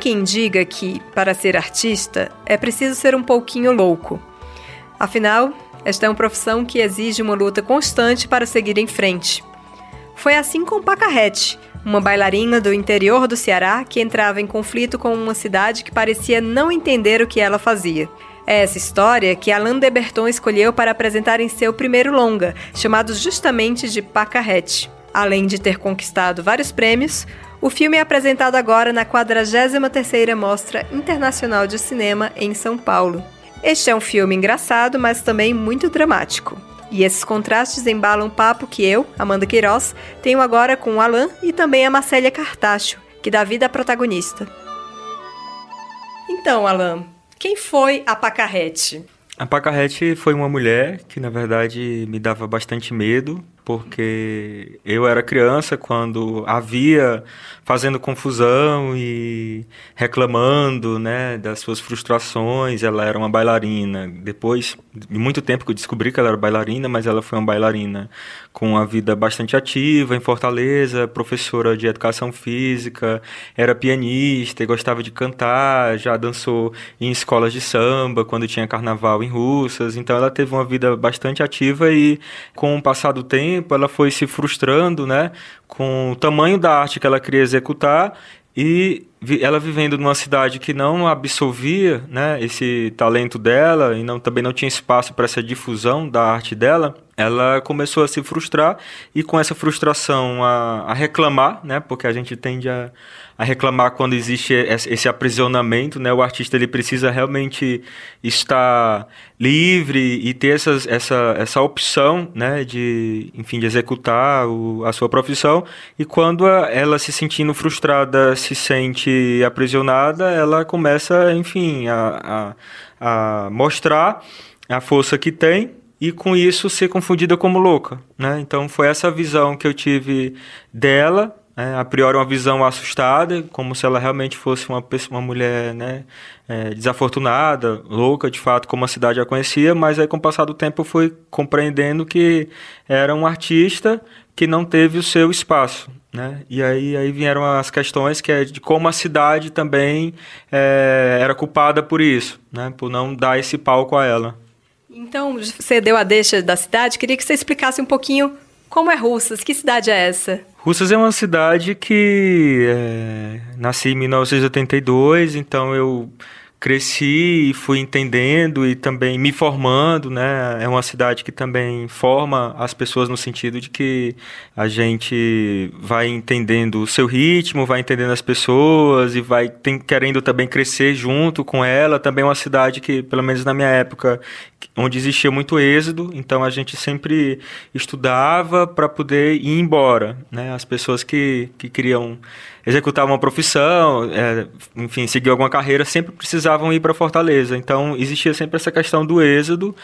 quem diga que, para ser artista, é preciso ser um pouquinho louco. Afinal, esta é uma profissão que exige uma luta constante para seguir em frente. Foi assim com Pacarrete, uma bailarina do interior do Ceará que entrava em conflito com uma cidade que parecia não entender o que ela fazia. É essa história que Alain de Berton escolheu para apresentar em seu primeiro longa, chamado justamente de Pacarrete. Além de ter conquistado vários prêmios, o filme é apresentado agora na 43ª Mostra Internacional de Cinema em São Paulo. Este é um filme engraçado, mas também muito dramático. E esses contrastes embalam o papo que eu, Amanda Queiroz, tenho agora com o Alan e também a Marcélia Cartacho, que dá vida à protagonista. Então, Alan, quem foi a Pacarrete? A Pacarrete foi uma mulher que, na verdade, me dava bastante medo, porque eu era criança quando havia fazendo confusão e reclamando, né, das suas frustrações. Ela era uma bailarina. Depois de muito tempo que eu descobri que ela era bailarina, mas ela foi uma bailarina com uma vida bastante ativa em Fortaleza, professora de educação física, era pianista e gostava de cantar, já dançou em escolas de samba quando tinha carnaval em Russas. Então ela teve uma vida bastante ativa e com o passar do tempo ela foi se frustrando, né, com o tamanho da arte que ela queria executar e ela vivendo numa cidade que não absolvia né, esse talento dela e não, também não tinha espaço para essa difusão da arte dela, ela começou a se frustrar e com essa frustração a, a reclamar, né, porque a gente tende a, a reclamar quando existe esse aprisionamento, né? O artista ele precisa realmente estar livre e ter essas, essa, essa opção, né? De, enfim, de executar o, a sua profissão. E quando ela se sentindo frustrada, se sente aprisionada, ela começa, enfim, a, a, a mostrar a força que tem e com isso ser confundida como louca, né? Então foi essa visão que eu tive dela é, a priori uma visão assustada, como se ela realmente fosse uma, uma mulher né, é, desafortunada, louca, de fato, como a cidade a conhecia, mas aí com o passar do tempo eu fui compreendendo que era um artista que não teve o seu espaço. Né? E aí, aí vieram as questões que é de como a cidade também é, era culpada por isso, né? por não dar esse palco a ela. Então, você deu a deixa da cidade, queria que você explicasse um pouquinho como é Russas, que cidade é essa? Russas é uma cidade que é, nasci em 1982, então eu cresci e fui entendendo e também me formando, né? É uma cidade que também forma as pessoas no sentido de que a gente vai entendendo o seu ritmo, vai entendendo as pessoas e vai tem, querendo também crescer junto com ela. Também é uma cidade que, pelo menos na minha época, onde existia muito êxodo, então a gente sempre estudava para poder ir embora, né? As pessoas que, que queriam executar uma profissão, é, enfim, seguir alguma carreira, sempre precisavam ir para Fortaleza. Então existia sempre essa questão do êxodo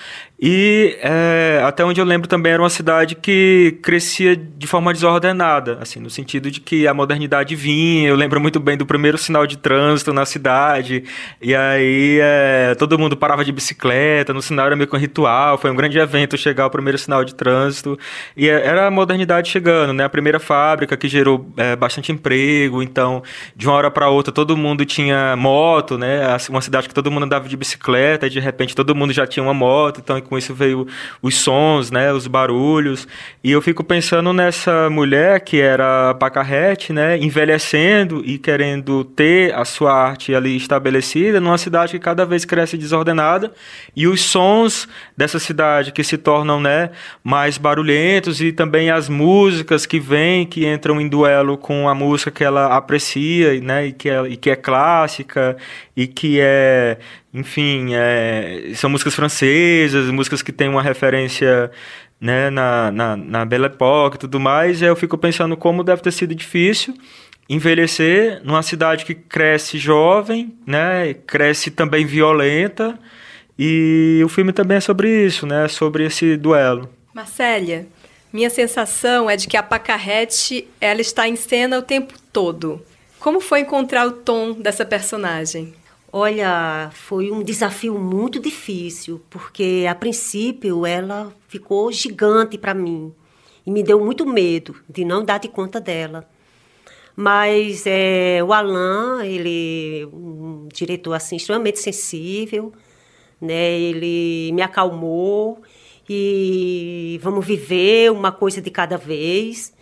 e é, até onde eu lembro também era uma cidade que crescia de forma desordenada, assim, no sentido de que a modernidade vinha. Eu lembro muito bem do primeiro sinal de trânsito na cidade e aí é, todo mundo parava de bicicleta, no sinal era meio que um ritual, foi um grande evento chegar o primeiro sinal de trânsito e é, era a modernidade chegando, né? A primeira fábrica que gerou é, bastante emprego então de uma hora para outra todo mundo tinha moto, né? Uma cidade que todo mundo andava de bicicleta, e de repente todo mundo já tinha uma moto, então com isso veio os sons, né? Os barulhos. E eu fico pensando nessa mulher que era pacarrete, né? Envelhecendo e querendo ter a sua arte ali estabelecida numa cidade que cada vez cresce desordenada e os sons dessa cidade que se tornam, né? Mais barulhentos e também as músicas que vêm, que entram em duelo com a música que ela aprecia, né, e que é, e que é clássica e que é, enfim, é, são músicas francesas, músicas que têm uma referência né, na, na, na Belle Époque e tudo mais, e eu fico pensando como deve ter sido difícil envelhecer numa cidade que cresce jovem, né, cresce também violenta, e o filme também é sobre isso, né, sobre esse duelo. Marcélia, minha sensação é de que a Pacarrete ela está em cena o tempo todo. Como foi encontrar o tom dessa personagem? Olha, foi um desafio muito difícil, porque a princípio ela ficou gigante para mim e me deu muito medo de não dar de conta dela. Mas é, o Alain, ele é um diretor assim extremamente sensível, né? Ele me acalmou e vamos viver uma coisa de cada vez.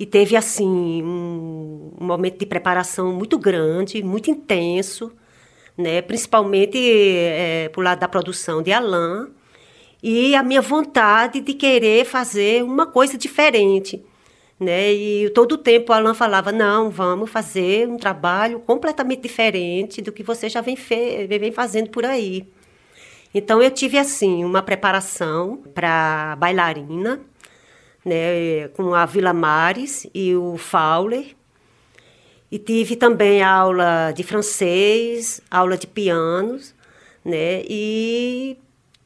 E teve, assim, um, um momento de preparação muito grande, muito intenso, né? principalmente é, por lado da produção de Alain, e a minha vontade de querer fazer uma coisa diferente. Né? E todo o tempo o Alain falava: não, vamos fazer um trabalho completamente diferente do que você já vem, vem fazendo por aí. Então eu tive assim uma preparação para bailarina, né, com a Vila Mares e o Fowler. E tive também aula de francês, aula de pianos, né? E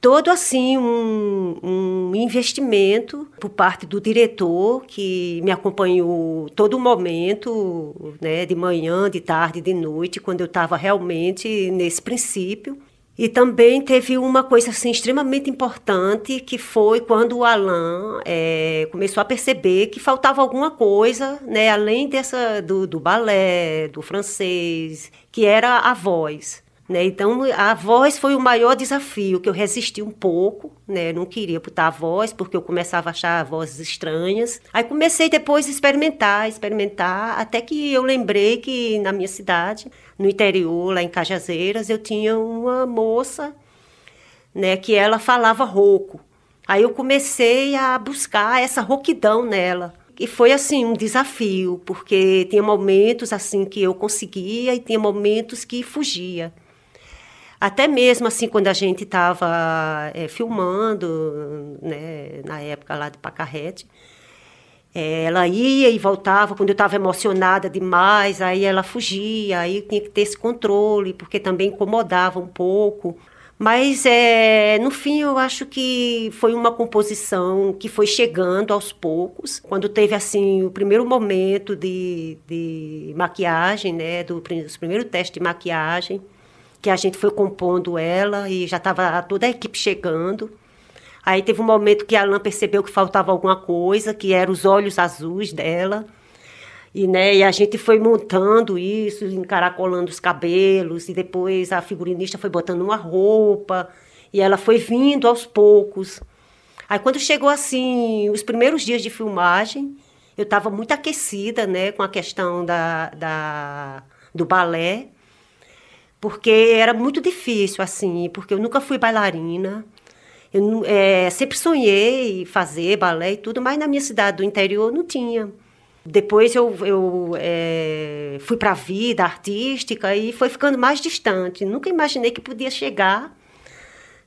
todo assim um, um, investimento por parte do diretor que me acompanhou todo o momento, né, de manhã, de tarde, de noite, quando eu estava realmente nesse princípio. E também teve uma coisa assim, extremamente importante, que foi quando o Alain é, começou a perceber que faltava alguma coisa, né, além dessa do, do balé, do francês, que era a voz. Né? Então, a voz foi o maior desafio, que eu resisti um pouco, né? não queria botar a voz, porque eu começava a achar vozes estranhas. Aí comecei depois a experimentar, experimentar, até que eu lembrei que na minha cidade, no interior, lá em Cajazeiras, eu tinha uma moça né, que ela falava rouco. Aí eu comecei a buscar essa rouquidão nela. E foi assim um desafio, porque tinha momentos assim que eu conseguia e tinha momentos que fugia. Até mesmo assim, quando a gente estava é, filmando, né, na época lá de Pacarrete, é, ela ia e voltava, quando eu estava emocionada demais, aí ela fugia, aí tinha que ter esse controle, porque também incomodava um pouco. Mas, é, no fim, eu acho que foi uma composição que foi chegando aos poucos. Quando teve, assim, o primeiro momento de, de maquiagem, né, do, dos primeiros testes de maquiagem, que a gente foi compondo ela e já estava toda a equipe chegando. Aí teve um momento que a Alain percebeu que faltava alguma coisa, que eram os olhos azuis dela. E, né, e a gente foi montando isso, encaracolando os cabelos, e depois a figurinista foi botando uma roupa, e ela foi vindo aos poucos. Aí quando chegou assim, os primeiros dias de filmagem, eu estava muito aquecida, né, com a questão da, da, do balé porque era muito difícil, assim, porque eu nunca fui bailarina. Eu é, sempre sonhei fazer balé e tudo, mas na minha cidade do interior não tinha. Depois eu, eu é, fui para a vida artística e foi ficando mais distante. Nunca imaginei que podia chegar,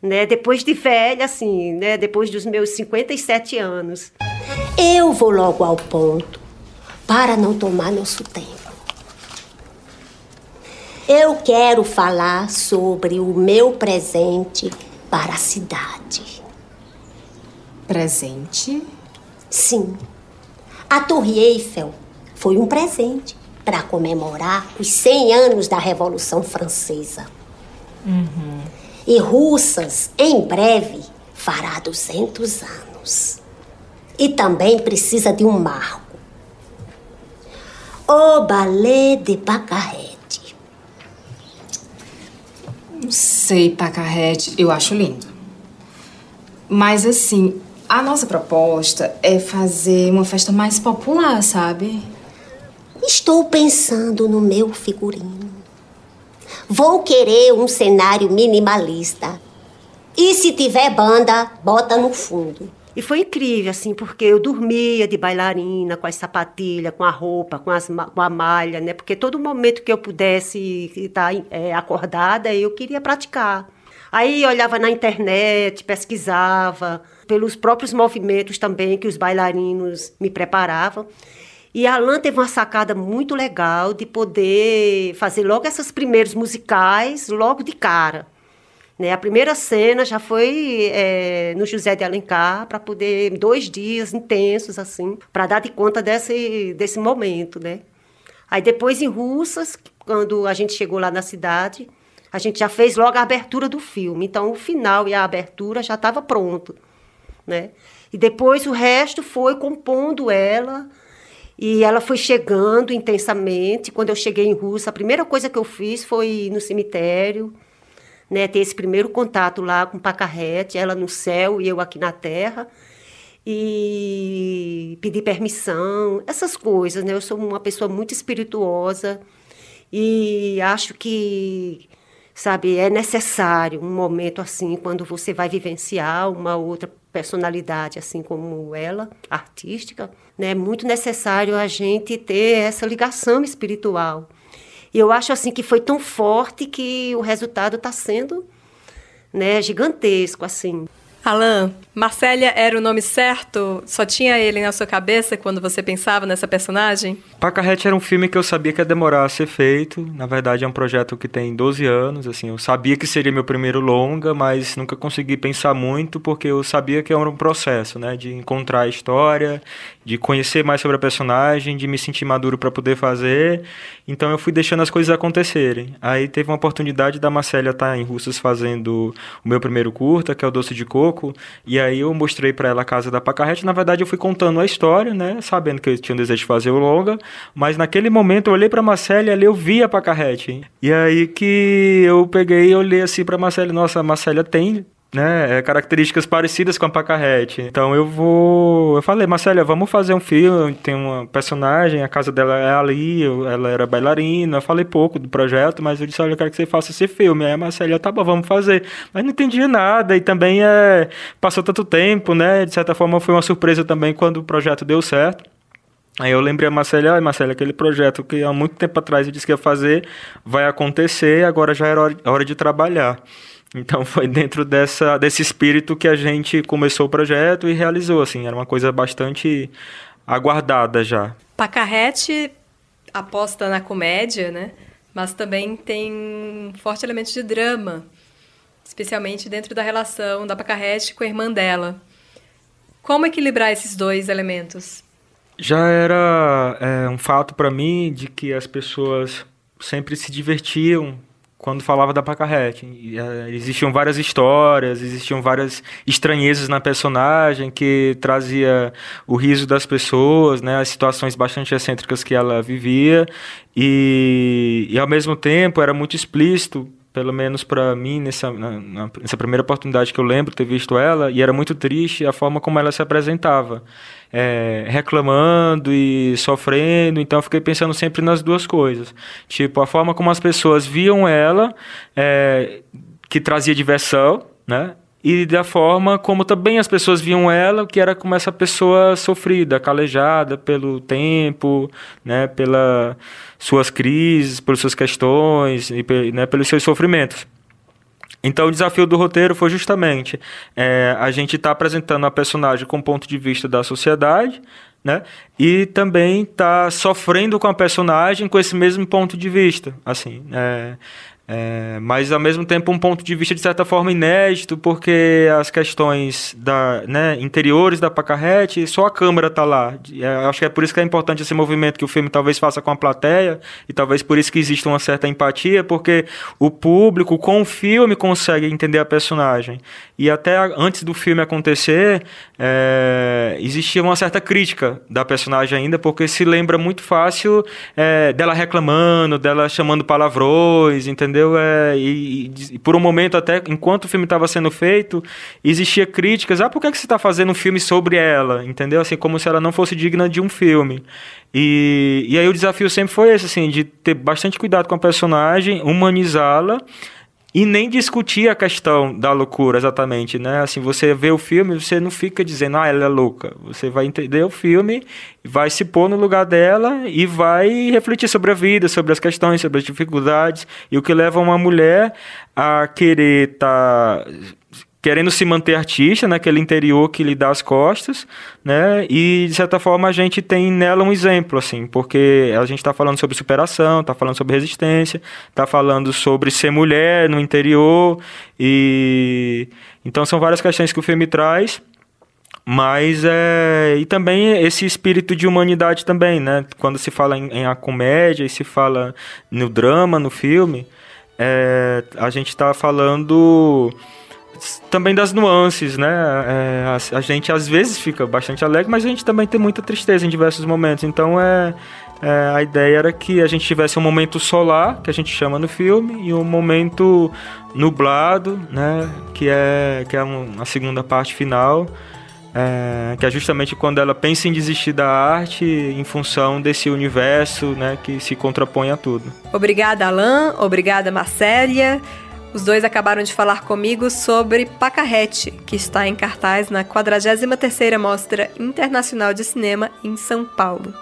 né, depois de velha, assim, né, depois dos meus 57 anos. Eu vou logo ao ponto, para não tomar nosso tempo. Eu quero falar sobre o meu presente para a cidade. Presente? Sim. A Torre Eiffel foi um presente para comemorar os 100 anos da Revolução Francesa. Uhum. E Russas, em breve, fará 200 anos. E também precisa de um marco. O Ballet de Bacarré não sei, Pacarrete, eu acho lindo. Mas assim, a nossa proposta é fazer uma festa mais popular, sabe? Estou pensando no meu figurino. Vou querer um cenário minimalista. E se tiver banda, bota no fundo. E foi incrível, assim, porque eu dormia de bailarina, com as sapatilhas, com a roupa, com, as, com a malha, né? Porque todo momento que eu pudesse estar é, acordada, eu queria praticar. Aí olhava na internet, pesquisava, pelos próprios movimentos também que os bailarinos me preparavam. E a Alain teve uma sacada muito legal de poder fazer logo esses primeiros musicais, logo de cara. Né? A primeira cena já foi é, no José de Alencar para poder dois dias intensos assim para dar de conta desse desse momento, né? Aí depois em Russas, quando a gente chegou lá na cidade, a gente já fez logo a abertura do filme. Então o final e a abertura já estava pronto, né? E depois o resto foi compondo ela E ela foi chegando intensamente. Quando eu cheguei em Rússia, a primeira coisa que eu fiz foi ir no cemitério, né, ter esse primeiro contato lá com Pacarrete, ela no céu e eu aqui na terra. E pedir permissão, essas coisas, né? Eu sou uma pessoa muito espirituosa e acho que sabe, é necessário um momento assim quando você vai vivenciar uma outra personalidade assim como ela, artística, né? É muito necessário a gente ter essa ligação espiritual. E eu acho assim que foi tão forte que o resultado está sendo, né, gigantesco assim. Alan, Marcélia era o nome certo? Só tinha ele na sua cabeça quando você pensava nessa personagem? Pacarrete era um filme que eu sabia que ia demorar a ser feito. Na verdade, é um projeto que tem 12 anos. Assim, eu sabia que seria meu primeiro longa, mas nunca consegui pensar muito porque eu sabia que era um processo, né? De encontrar a história, de conhecer mais sobre a personagem, de me sentir maduro para poder fazer. Então eu fui deixando as coisas acontecerem. Aí teve uma oportunidade da Marcélia estar tá em Russas fazendo o meu primeiro curta, que é o Doce de Coco, e aí eu mostrei para ela a casa da Pacarrete. Na verdade eu fui contando a história, né, sabendo que eu tinha um desejo de fazer o longa, mas naquele momento eu olhei para Marcélia e ali eu vi a Pacarrete. E aí que eu peguei e olhei assim para Marcélia, nossa, a Marcélia tem né, é, características parecidas com a Pacarrete. Então eu vou. Eu falei, Marcélia, vamos fazer um filme. Tem uma personagem, a casa dela é ali, ela era bailarina. Eu falei pouco do projeto, mas eu disse, olha, eu quero que você faça esse filme. Aí a Marcélia, tá bom, vamos fazer. Mas não entendia nada, e também é, passou tanto tempo, né? De certa forma foi uma surpresa também quando o projeto deu certo. Aí eu lembrei a Marcela, ah, Marcela, aquele projeto que há muito tempo atrás eu disse que ia fazer, vai acontecer, agora já era hora de trabalhar. Então foi dentro dessa, desse espírito que a gente começou o projeto e realizou, assim, era uma coisa bastante aguardada já. Pacarrete aposta na comédia, né? Mas também tem um forte elemento de drama, especialmente dentro da relação da Pacarrete com a irmã dela. Como equilibrar esses dois elementos? Já era é, um fato para mim de que as pessoas sempre se divertiam quando falava da Pacarrete. Uh, existiam várias histórias, existiam várias estranhezas na personagem que trazia o riso das pessoas, né, as situações bastante excêntricas que ela vivia e, e ao mesmo tempo era muito explícito pelo menos para mim, nessa, na, nessa primeira oportunidade que eu lembro ter visto ela, e era muito triste a forma como ela se apresentava, é, reclamando e sofrendo. Então eu fiquei pensando sempre nas duas coisas. Tipo, a forma como as pessoas viam ela, é, que trazia diversão, né? E da forma como também as pessoas viam ela, que era como essa pessoa sofrida, calejada pelo tempo, né, pelas suas crises, pelas suas questões e né, pelos seus sofrimentos. Então o desafio do roteiro foi justamente é, a gente está apresentando a personagem com o ponto de vista da sociedade, né? E também está sofrendo com a personagem com esse mesmo ponto de vista, assim. É, é, mas ao mesmo tempo um ponto de vista de certa forma inédito, porque as questões da, né, interiores da Pacarrete, só a câmera está lá. É, acho que é por isso que é importante esse movimento que o filme talvez faça com a plateia, e talvez por isso que exista uma certa empatia, porque o público com o filme consegue entender a personagem. E até antes do filme acontecer, é, existia uma certa crítica da personagem ainda, porque se lembra muito fácil é, dela reclamando, dela chamando palavrões, entendeu? Entendeu? É, e, e, por um momento, até enquanto o filme estava sendo feito, existia críticas. Ah, por que, que você está fazendo um filme sobre ela? Entendeu? Assim, como se ela não fosse digna de um filme. E, e aí o desafio sempre foi esse, assim, de ter bastante cuidado com a personagem, humanizá-la e nem discutir a questão da loucura exatamente, né? Assim, você vê o filme, você não fica dizendo, ah, ela é louca. Você vai entender o filme, vai se pôr no lugar dela e vai refletir sobre a vida, sobre as questões, sobre as dificuldades e o que leva uma mulher a querer estar tá querendo se manter artista, naquele né, interior que lhe dá as costas, né? E de certa forma a gente tem nela um exemplo, assim, porque a gente está falando sobre superação, está falando sobre resistência, está falando sobre ser mulher no interior e então são várias questões que o filme traz. Mas é. E também esse espírito de humanidade também, né? Quando se fala em, em a comédia e se fala no drama, no filme, é, a gente está falando também das nuances, né? É, a, a, gente às vezes fica bastante alegre, mas a gente também tem muita tristeza em diversos momentos. Então é, é, a ideia era que a gente tivesse um momento solar, que a gente chama no filme, e um momento nublado, né? Que é, que é a segunda parte final. É, que é justamente quando ela pensa em desistir da arte em função desse universo né, que se contrapõe a tudo. Obrigada, Alain. Obrigada, Marcélia. Os dois acabaram de falar comigo sobre Pacarrete, que está em cartaz na 43ª Mostra Internacional de Cinema em São Paulo.